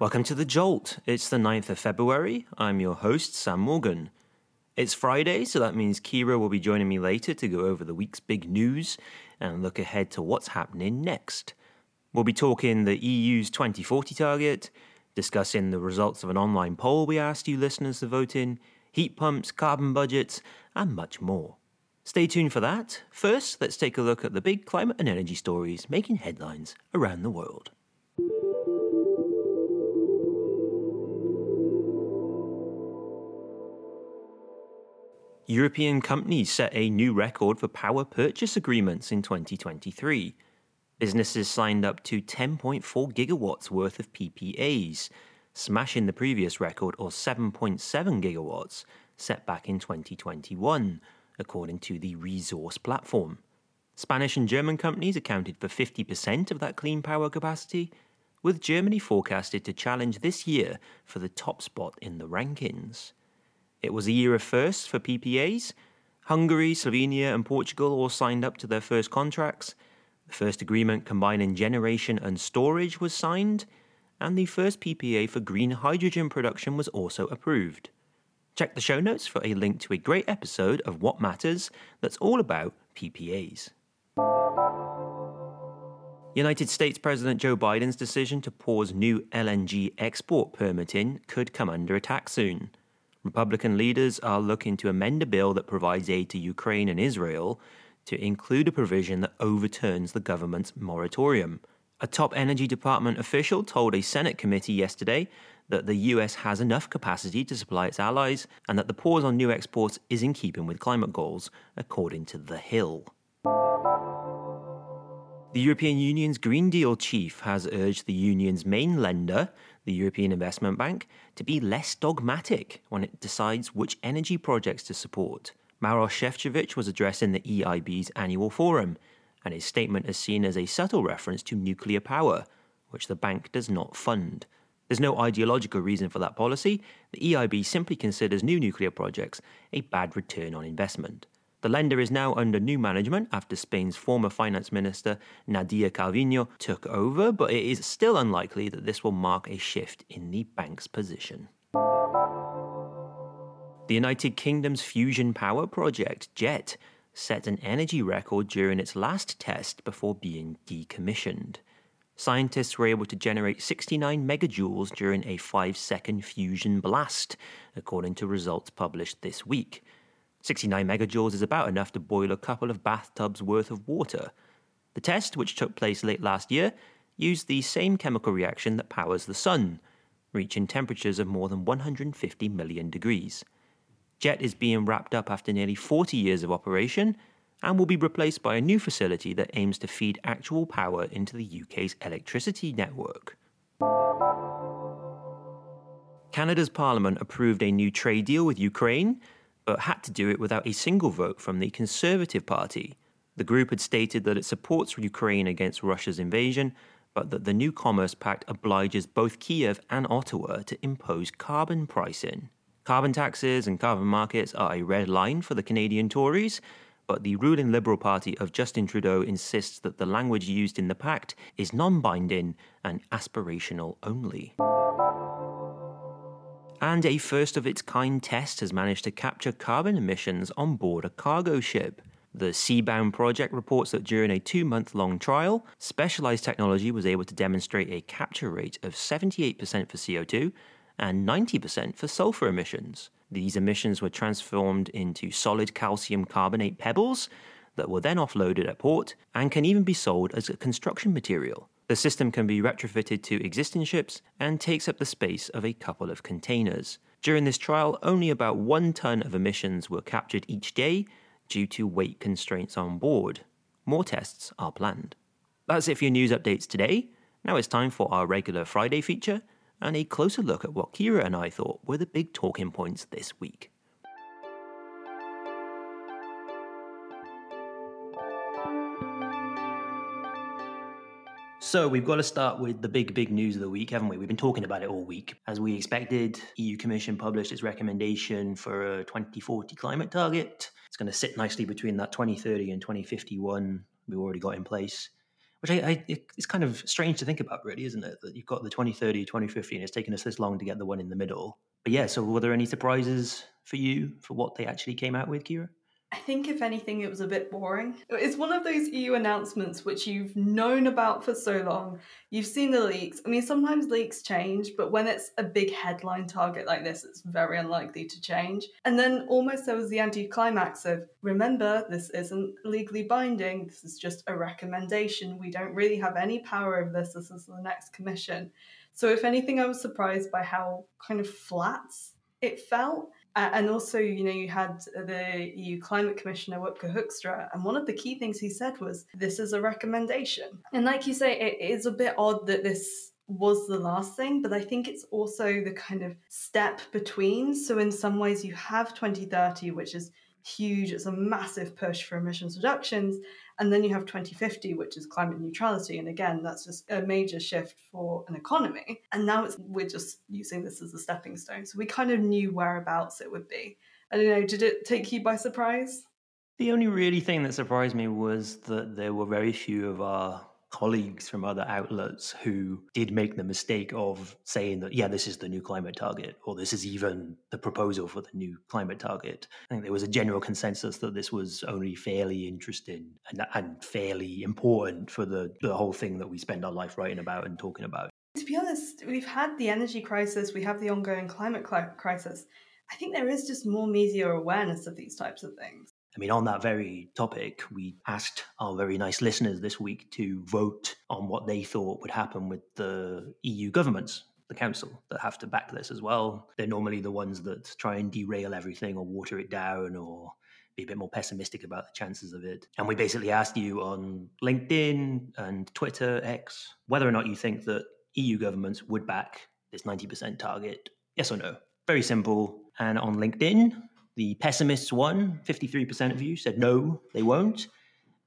Welcome to The Jolt. It's the 9th of February. I'm your host, Sam Morgan. It's Friday, so that means Kira will be joining me later to go over the week's big news and look ahead to what's happening next. We'll be talking the EU's 2040 target, discussing the results of an online poll we asked you listeners to vote in, heat pumps, carbon budgets, and much more. Stay tuned for that. First, let's take a look at the big climate and energy stories making headlines around the world. European companies set a new record for power purchase agreements in 2023. Businesses signed up to 10.4 gigawatts worth of PPAs, smashing the previous record of 7.7 gigawatts set back in 2021, according to the Resource platform. Spanish and German companies accounted for 50% of that clean power capacity, with Germany forecasted to challenge this year for the top spot in the rankings. It was a year of firsts for PPAs. Hungary, Slovenia, and Portugal all signed up to their first contracts. The first agreement combining generation and storage was signed, and the first PPA for green hydrogen production was also approved. Check the show notes for a link to a great episode of What Matters that's all about PPAs. United States President Joe Biden's decision to pause new LNG export permitting could come under attack soon. Republican leaders are looking to amend a bill that provides aid to Ukraine and Israel to include a provision that overturns the government's moratorium. A top Energy Department official told a Senate committee yesterday that the US has enough capacity to supply its allies and that the pause on new exports is in keeping with climate goals, according to The Hill. The European Union's Green Deal chief has urged the Union's main lender, the European Investment Bank, to be less dogmatic when it decides which energy projects to support. Maros Sefcovic was addressing the EIB's annual forum, and his statement is seen as a subtle reference to nuclear power, which the bank does not fund. There's no ideological reason for that policy. The EIB simply considers new nuclear projects a bad return on investment. The lender is now under new management after Spain's former finance minister Nadia Calvino took over, but it is still unlikely that this will mark a shift in the bank's position. The United Kingdom's fusion power project, JET, set an energy record during its last test before being decommissioned. Scientists were able to generate 69 megajoules during a 5 second fusion blast, according to results published this week. 69 megajoules is about enough to boil a couple of bathtubs worth of water. The test, which took place late last year, used the same chemical reaction that powers the sun, reaching temperatures of more than 150 million degrees. JET is being wrapped up after nearly 40 years of operation and will be replaced by a new facility that aims to feed actual power into the UK's electricity network. Canada's parliament approved a new trade deal with Ukraine but had to do it without a single vote from the Conservative Party. The group had stated that it supports Ukraine against Russia's invasion, but that the new Commerce Pact obliges both Kiev and Ottawa to impose carbon pricing. Carbon taxes and carbon markets are a red line for the Canadian Tories, but the ruling Liberal Party of Justin Trudeau insists that the language used in the pact is non binding and aspirational only and a first of its kind test has managed to capture carbon emissions on board a cargo ship. The Seabound project reports that during a two month long trial, specialized technology was able to demonstrate a capture rate of 78% for CO2 and 90% for sulfur emissions. These emissions were transformed into solid calcium carbonate pebbles that were then offloaded at port and can even be sold as a construction material. The system can be retrofitted to existing ships and takes up the space of a couple of containers. During this trial, only about one ton of emissions were captured each day due to weight constraints on board. More tests are planned. That's it for your news updates today. Now it's time for our regular Friday feature and a closer look at what Kira and I thought were the big talking points this week. So we've got to start with the big, big news of the week, haven't we? We've been talking about it all week. As we expected, EU Commission published its recommendation for a 2040 climate target. It's going to sit nicely between that 2030 and 2051 we've already got in place. Which I, I, it's kind of strange to think about, really, isn't it? That you've got the 2030, 2050, and it's taken us this long to get the one in the middle. But yeah, so were there any surprises for you for what they actually came out with, Kira? I think, if anything, it was a bit boring. It's one of those EU announcements which you've known about for so long. You've seen the leaks. I mean, sometimes leaks change, but when it's a big headline target like this, it's very unlikely to change. And then almost there was the anti-climax of remember, this isn't legally binding, this is just a recommendation. We don't really have any power over this. This is the next commission. So, if anything, I was surprised by how kind of flat it felt and also, you know, you had the EU Climate Commissioner Wopke Hoekstra, and one of the key things he said was, "This is a recommendation." And like you say, it is a bit odd that this was the last thing, but I think it's also the kind of step between. So in some ways, you have 2030, which is huge. It's a massive push for emissions reductions. And then you have 2050, which is climate neutrality. And again, that's just a major shift for an economy. And now it's, we're just using this as a stepping stone. So we kind of knew whereabouts it would be. I don't know, did it take you by surprise? The only really thing that surprised me was that there were very few of our colleagues from other outlets who did make the mistake of saying that, yeah, this is the new climate target, or this is even the proposal for the new climate target. I think there was a general consensus that this was only fairly interesting and, and fairly important for the, the whole thing that we spend our life writing about and talking about. To be honest, we've had the energy crisis, we have the ongoing climate crisis. I think there is just more media awareness of these types of things. I mean, on that very topic, we asked our very nice listeners this week to vote on what they thought would happen with the EU governments, the council, that have to back this as well. They're normally the ones that try and derail everything or water it down or be a bit more pessimistic about the chances of it. And we basically asked you on LinkedIn and Twitter, X, whether or not you think that EU governments would back this 90% target. Yes or no? Very simple. And on LinkedIn, the pessimists won. 53% of you said no, they won't.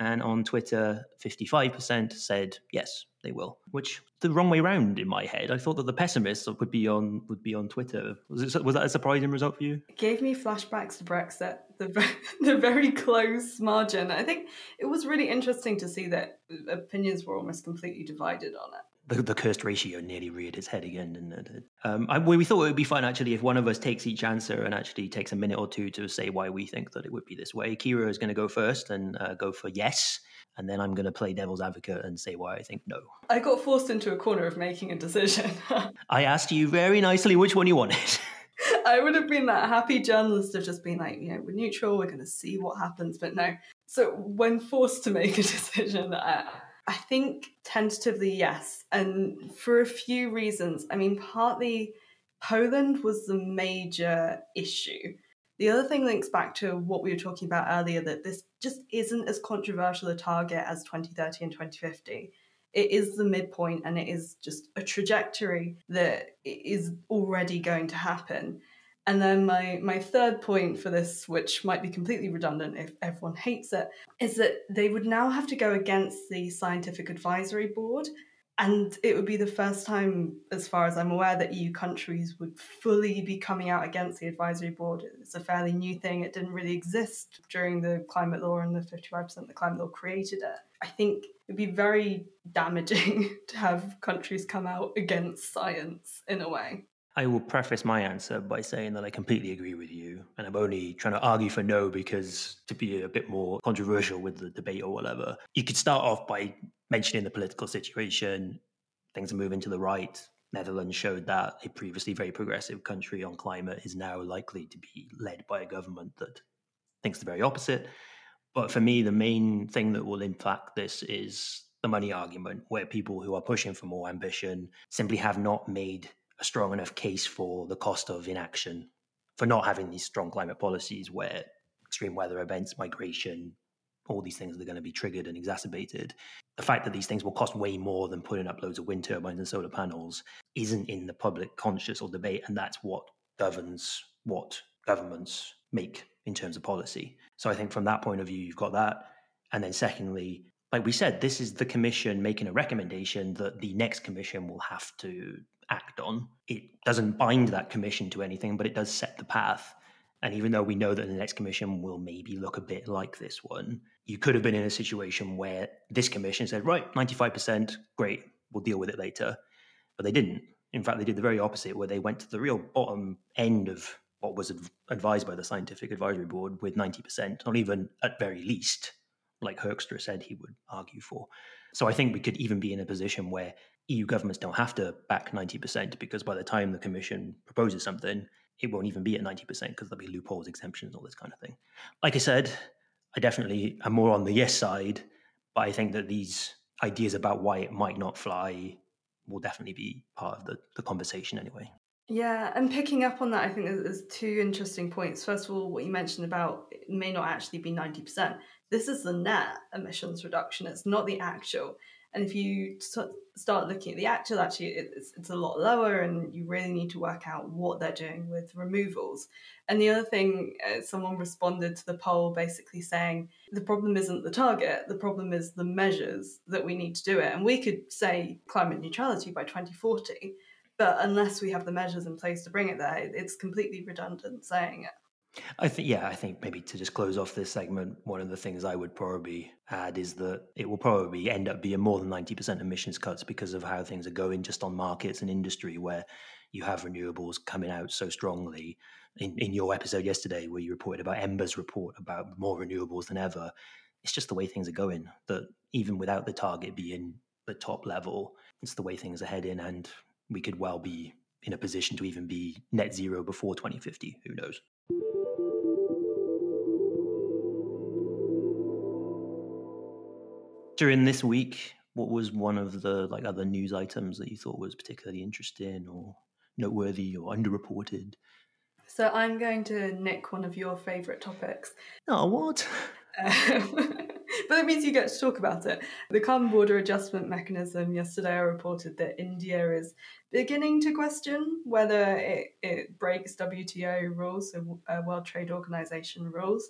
And on Twitter, 55% said yes, they will. Which the wrong way round in my head. I thought that the pessimists would be on would be on Twitter. Was it, was that a surprising result for you? It gave me flashbacks to Brexit. The the very close margin. I think it was really interesting to see that opinions were almost completely divided on it the, the cursed ratio nearly reared its head again, didn't it? Um, I, we thought it would be fun actually if one of us takes each answer and actually takes a minute or two to say why we think that it would be this way. Kira is going to go first and uh, go for yes, and then I'm going to play devil's advocate and say why I think no. I got forced into a corner of making a decision. I asked you very nicely which one you wanted. I would have been that happy journalist of just being like, you know, we're neutral, we're going to see what happens. But no. So when forced to make a decision, I, I think tentatively, yes. And for a few reasons. I mean, partly Poland was the major issue. The other thing links back to what we were talking about earlier that this just isn't as controversial a target as 2030 and 2050. It is the midpoint and it is just a trajectory that is already going to happen. And then my my third point for this, which might be completely redundant if everyone hates it, is that they would now have to go against the scientific advisory board. And it would be the first time, as far as I'm aware, that EU countries would fully be coming out against the advisory board. It's a fairly new thing. It didn't really exist during the climate law and the 55% the climate law created it. I think it'd be very damaging to have countries come out against science in a way. I will preface my answer by saying that I completely agree with you. And I'm only trying to argue for no because to be a bit more controversial with the debate or whatever, you could start off by mentioning the political situation. Things are moving to the right. Netherlands showed that a previously very progressive country on climate is now likely to be led by a government that thinks the very opposite. But for me, the main thing that will impact this is the money argument, where people who are pushing for more ambition simply have not made a strong enough case for the cost of inaction, for not having these strong climate policies where extreme weather events, migration, all these things are going to be triggered and exacerbated. The fact that these things will cost way more than putting up loads of wind turbines and solar panels isn't in the public conscious or debate, and that's what governs what governments make in terms of policy. So I think from that point of view, you've got that. And then secondly, like we said, this is the commission making a recommendation that the next commission will have to act on. It doesn't bind that commission to anything, but it does set the path. And even though we know that the next commission will maybe look a bit like this one, you could have been in a situation where this commission said, right, 95%, great, we'll deal with it later. But they didn't. In fact, they did the very opposite, where they went to the real bottom end of what was advised by the Scientific Advisory Board with 90%, not even at very least, like Hoekstra said he would argue for. So I think we could even be in a position where EU governments don't have to back 90% because by the time the Commission proposes something, it won't even be at 90% because there'll be loopholes, exemptions, all this kind of thing. Like I said, I definitely am more on the yes side, but I think that these ideas about why it might not fly will definitely be part of the, the conversation anyway. Yeah, and picking up on that, I think there's two interesting points. First of all, what you mentioned about it may not actually be 90%. This is the net emissions reduction, it's not the actual. And if you start looking at the actual, actually, it's, it's a lot lower, and you really need to work out what they're doing with removals. And the other thing, uh, someone responded to the poll basically saying the problem isn't the target, the problem is the measures that we need to do it. And we could say climate neutrality by 2040, but unless we have the measures in place to bring it there, it's completely redundant saying it. I think, yeah, I think maybe to just close off this segment, one of the things I would probably add is that it will probably end up being more than 90% emissions cuts because of how things are going just on markets and industry where you have renewables coming out so strongly. In, in your episode yesterday, where you reported about Ember's report about more renewables than ever, it's just the way things are going. That even without the target being the top level, it's the way things are heading, and we could well be in a position to even be net zero before 2050. Who knows? during this week, what was one of the like other news items that you thought was particularly interesting or noteworthy or underreported? So I'm going to nick one of your favourite topics. Oh, what? Um, but it means you get to talk about it. The Carbon Border Adjustment Mechanism. Yesterday, I reported that India is beginning to question whether it, it breaks WTO rules, so uh, World Trade Organization rules.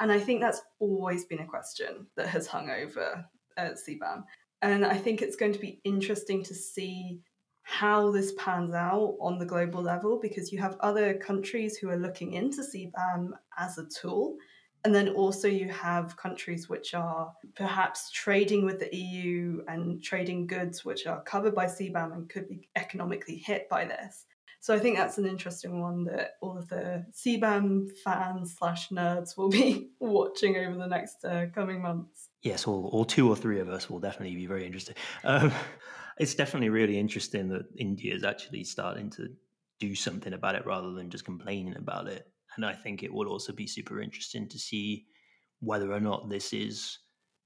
And I think that's always been a question that has hung over at CBAM. And I think it's going to be interesting to see how this pans out on the global level because you have other countries who are looking into CBAM as a tool. And then also you have countries which are perhaps trading with the EU and trading goods which are covered by CBAM and could be economically hit by this. So I think that's an interesting one that all of the CBAM fans slash nerds will be watching over the next uh, coming months. Yes, all, all two or three of us will definitely be very interested. Um, it's definitely really interesting that India is actually starting to do something about it rather than just complaining about it. And I think it will also be super interesting to see whether or not this is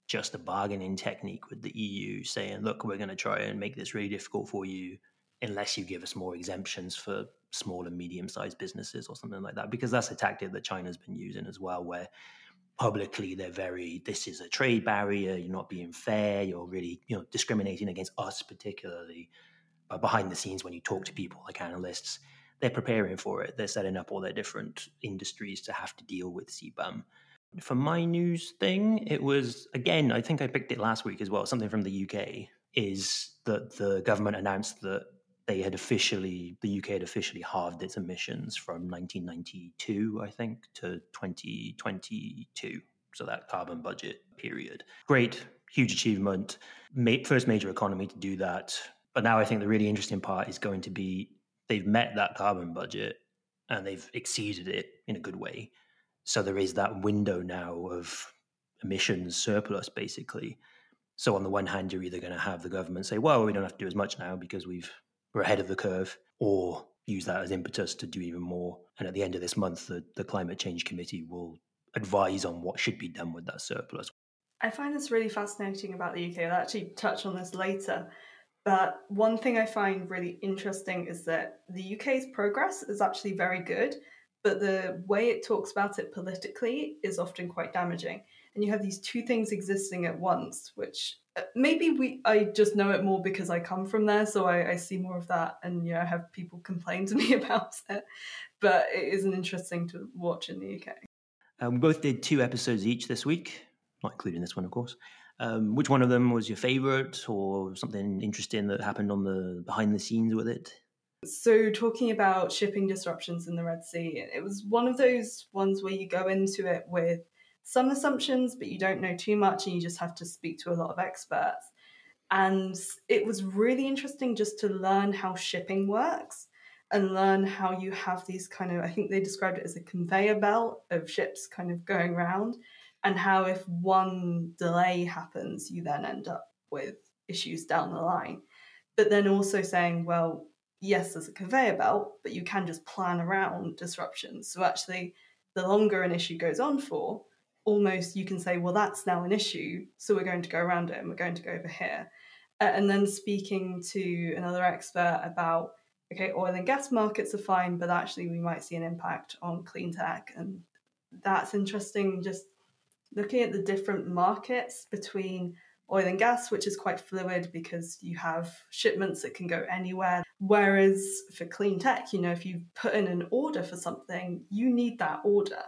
just a bargaining technique with the EU saying, look, we're going to try and make this really difficult for you unless you give us more exemptions for small and medium sized businesses or something like that, because that's a tactic that China's been using as well, where publicly they're very this is a trade barrier you're not being fair you're really you know discriminating against us particularly. But behind the scenes when you talk to people like analysts they're preparing for it they're setting up all their different industries to have to deal with cbam for my news thing it was again i think i picked it last week as well something from the uk is that the government announced that they had officially, the UK had officially halved its emissions from 1992, I think, to 2022. So that carbon budget period. Great, huge achievement. first major economy to do that. But now I think the really interesting part is going to be they've met that carbon budget and they've exceeded it in a good way. So there is that window now of emissions surplus, basically. So on the one hand, you're either going to have the government say, "Well, we don't have to do as much now because we've we're ahead of the curve, or use that as impetus to do even more. And at the end of this month, the, the Climate Change Committee will advise on what should be done with that surplus. I find this really fascinating about the UK. I'll actually touch on this later. But one thing I find really interesting is that the UK's progress is actually very good, but the way it talks about it politically is often quite damaging. And you have these two things existing at once, which maybe we I just know it more because I come from there, so I, I see more of that, and yeah, I have people complain to me about it. But it is an interesting to watch in the UK. Um, we both did two episodes each this week, not including this one, of course. Um, which one of them was your favorite, or something interesting that happened on the behind the scenes with it? So, talking about shipping disruptions in the Red Sea, it was one of those ones where you go into it with some assumptions, but you don't know too much, and you just have to speak to a lot of experts. And it was really interesting just to learn how shipping works and learn how you have these kind of, I think they described it as a conveyor belt of ships kind of going around, and how if one delay happens, you then end up with issues down the line. But then also saying, well, yes, there's a conveyor belt, but you can just plan around disruptions. So actually, the longer an issue goes on for, almost you can say, well, that's now an issue, so we're going to go around it and we're going to go over here. Uh, and then speaking to another expert about, okay, oil and gas markets are fine, but actually we might see an impact on clean tech. And that's interesting, just looking at the different markets between oil and gas, which is quite fluid because you have shipments that can go anywhere. Whereas for clean tech, you know, if you put in an order for something, you need that order.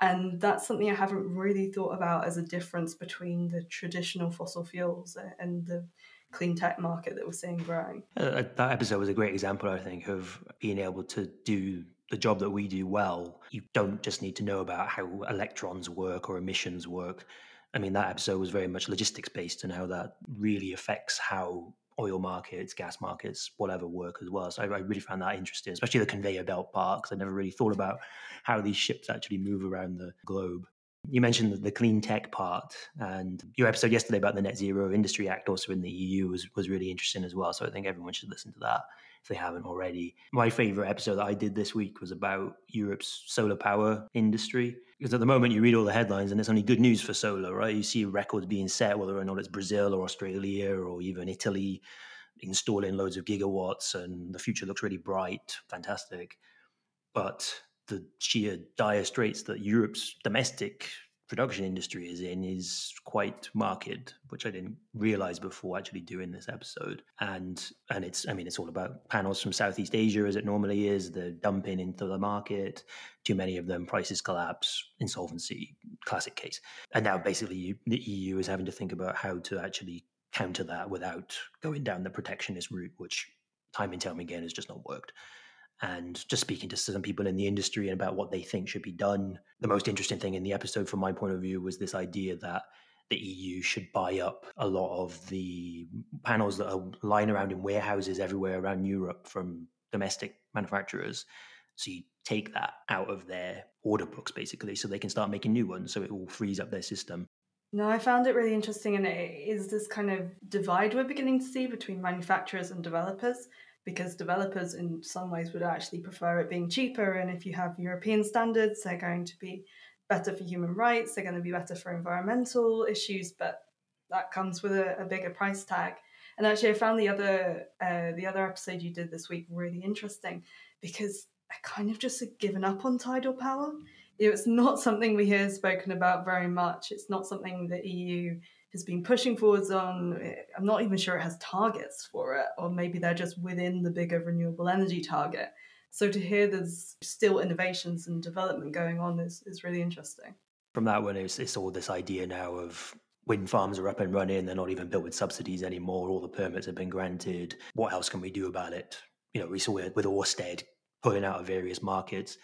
And that's something I haven't really thought about as a difference between the traditional fossil fuels and the clean tech market that we're seeing growing. Uh, that episode was a great example, I think, of being able to do the job that we do well. You don't just need to know about how electrons work or emissions work. I mean, that episode was very much logistics based and how that really affects how oil markets, gas markets, whatever work as well. So I, I really found that interesting, especially the conveyor belt part, because I never really thought about how these ships actually move around the globe. You mentioned the clean tech part, and your episode yesterday about the Net Zero Industry Act, also in the EU, was was really interesting as well. So I think everyone should listen to that if they haven't already. My favorite episode that I did this week was about Europe's solar power industry. Because at the moment, you read all the headlines and it's only good news for solar, right? You see records being set, whether or not it's Brazil or Australia or even Italy installing loads of gigawatts, and the future looks really bright, fantastic. But the sheer dire straits that Europe's domestic production industry is in is quite marked, which I didn't realize before actually doing this episode. And and it's I mean it's all about panels from Southeast Asia as it normally is. The dumping into the market, too many of them, prices collapse, insolvency, classic case. And now basically the EU is having to think about how to actually counter that without going down the protectionist route, which time and time again has just not worked and just speaking to some people in the industry and about what they think should be done. The most interesting thing in the episode, from my point of view, was this idea that the EU should buy up a lot of the panels that are lying around in warehouses everywhere around Europe from domestic manufacturers. So you take that out of their order books, basically, so they can start making new ones. So it will frees up their system. No, I found it really interesting, and it is this kind of divide we're beginning to see between manufacturers and developers because developers in some ways would actually prefer it being cheaper. And if you have European standards, they're going to be better for human rights, they're going to be better for environmental issues, but that comes with a, a bigger price tag. And actually, I found the other uh, the other episode you did this week really interesting because I kind of just had given up on tidal power. It's not something we hear spoken about very much. It's not something the EU has been pushing forwards on. Eh, I'm not even sure it has targets for it, or maybe they're just within the bigger renewable energy target. So to hear there's still innovations and development going on is, is really interesting. From that one, it's, it's all this idea now of wind farms are up and running, they're not even built with subsidies anymore, all the permits have been granted. What else can we do about it? You know, we saw it with Orsted pulling out of various markets.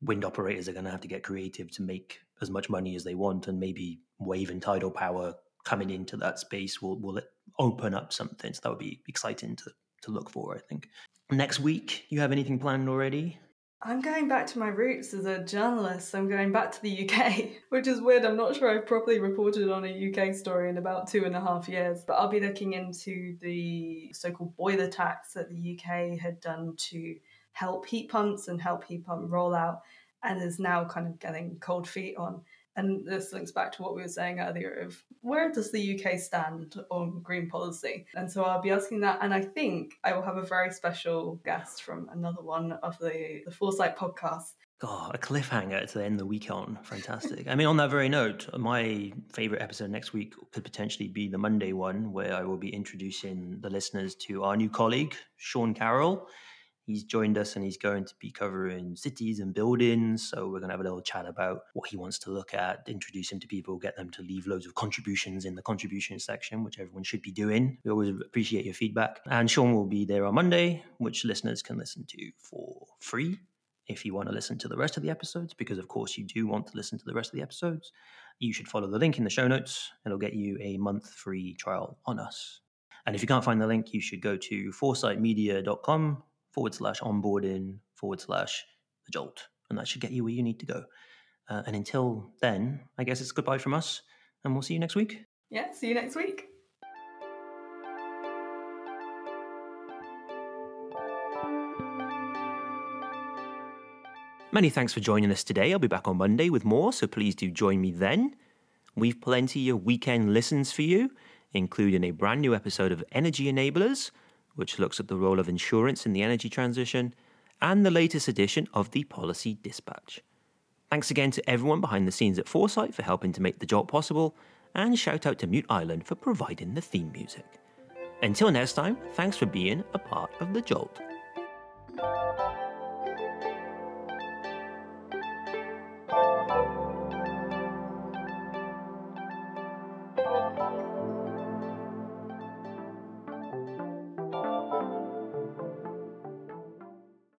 Wind operators are going to have to get creative to make as much money as they want, and maybe wave and tidal power coming into that space will will it open up something. So that would be exciting to to look for. I think next week you have anything planned already? I'm going back to my roots as a journalist. I'm going back to the UK, which is weird. I'm not sure I've properly reported on a UK story in about two and a half years, but I'll be looking into the so called boiler tax that the UK had done to help heat pumps and help heat pump rollout and is now kind of getting cold feet on. And this links back to what we were saying earlier of where does the UK stand on green policy? And so I'll be asking that. And I think I will have a very special guest from another one of the, the Foresight podcast. God, a cliffhanger to end the week on. Fantastic. I mean, on that very note, my favorite episode next week could potentially be the Monday one, where I will be introducing the listeners to our new colleague, Sean Carroll. He's joined us and he's going to be covering cities and buildings. So we're going to have a little chat about what he wants to look at, introduce him to people, get them to leave loads of contributions in the contribution section, which everyone should be doing. We always appreciate your feedback. And Sean will be there on Monday, which listeners can listen to for free if you want to listen to the rest of the episodes, because of course you do want to listen to the rest of the episodes. You should follow the link in the show notes. It'll get you a month free trial on us. And if you can't find the link, you should go to foresightmedia.com forward slash onboarding forward slash the jolt. And that should get you where you need to go. Uh, and until then, I guess it's goodbye from us, and we'll see you next week. Yeah, see you next week. Many thanks for joining us today. I'll be back on Monday with more, so please do join me then. We've plenty of weekend listens for you, including a brand new episode of Energy Enablers, which looks at the role of insurance in the energy transition, and the latest edition of the Policy Dispatch. Thanks again to everyone behind the scenes at Foresight for helping to make the Jolt possible, and shout out to Mute Island for providing the theme music. Until next time, thanks for being a part of the Jolt.